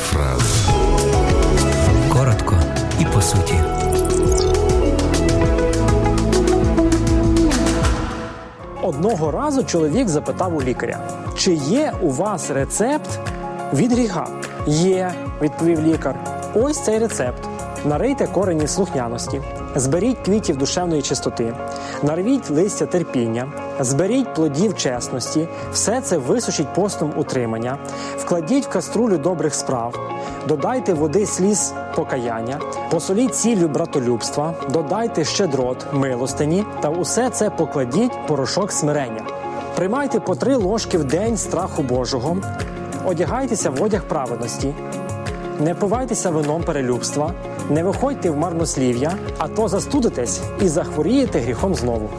фраза. Коротко і по суті. Одного разу чоловік запитав у лікаря: чи є у вас рецепт від гріха? Є, відповів лікар. Ось цей рецепт. Нарийте корені слухняності, зберіть квітів душевної чистоти, нарвіть листя терпіння, зберіть плодів чесності, все це висушіть постом утримання, вкладіть в каструлю добрих справ, додайте води сліз покаяння, посоліть сіллю братолюбства, додайте щедрот, милостині, та усе це покладіть порошок смирення. Приймайте по три ложки в день страху Божого, одягайтеся в одяг праведності. Не пивайтеся вином перелюбства, не виходьте в марнослів'я, а то застудитесь і захворієте гріхом знову.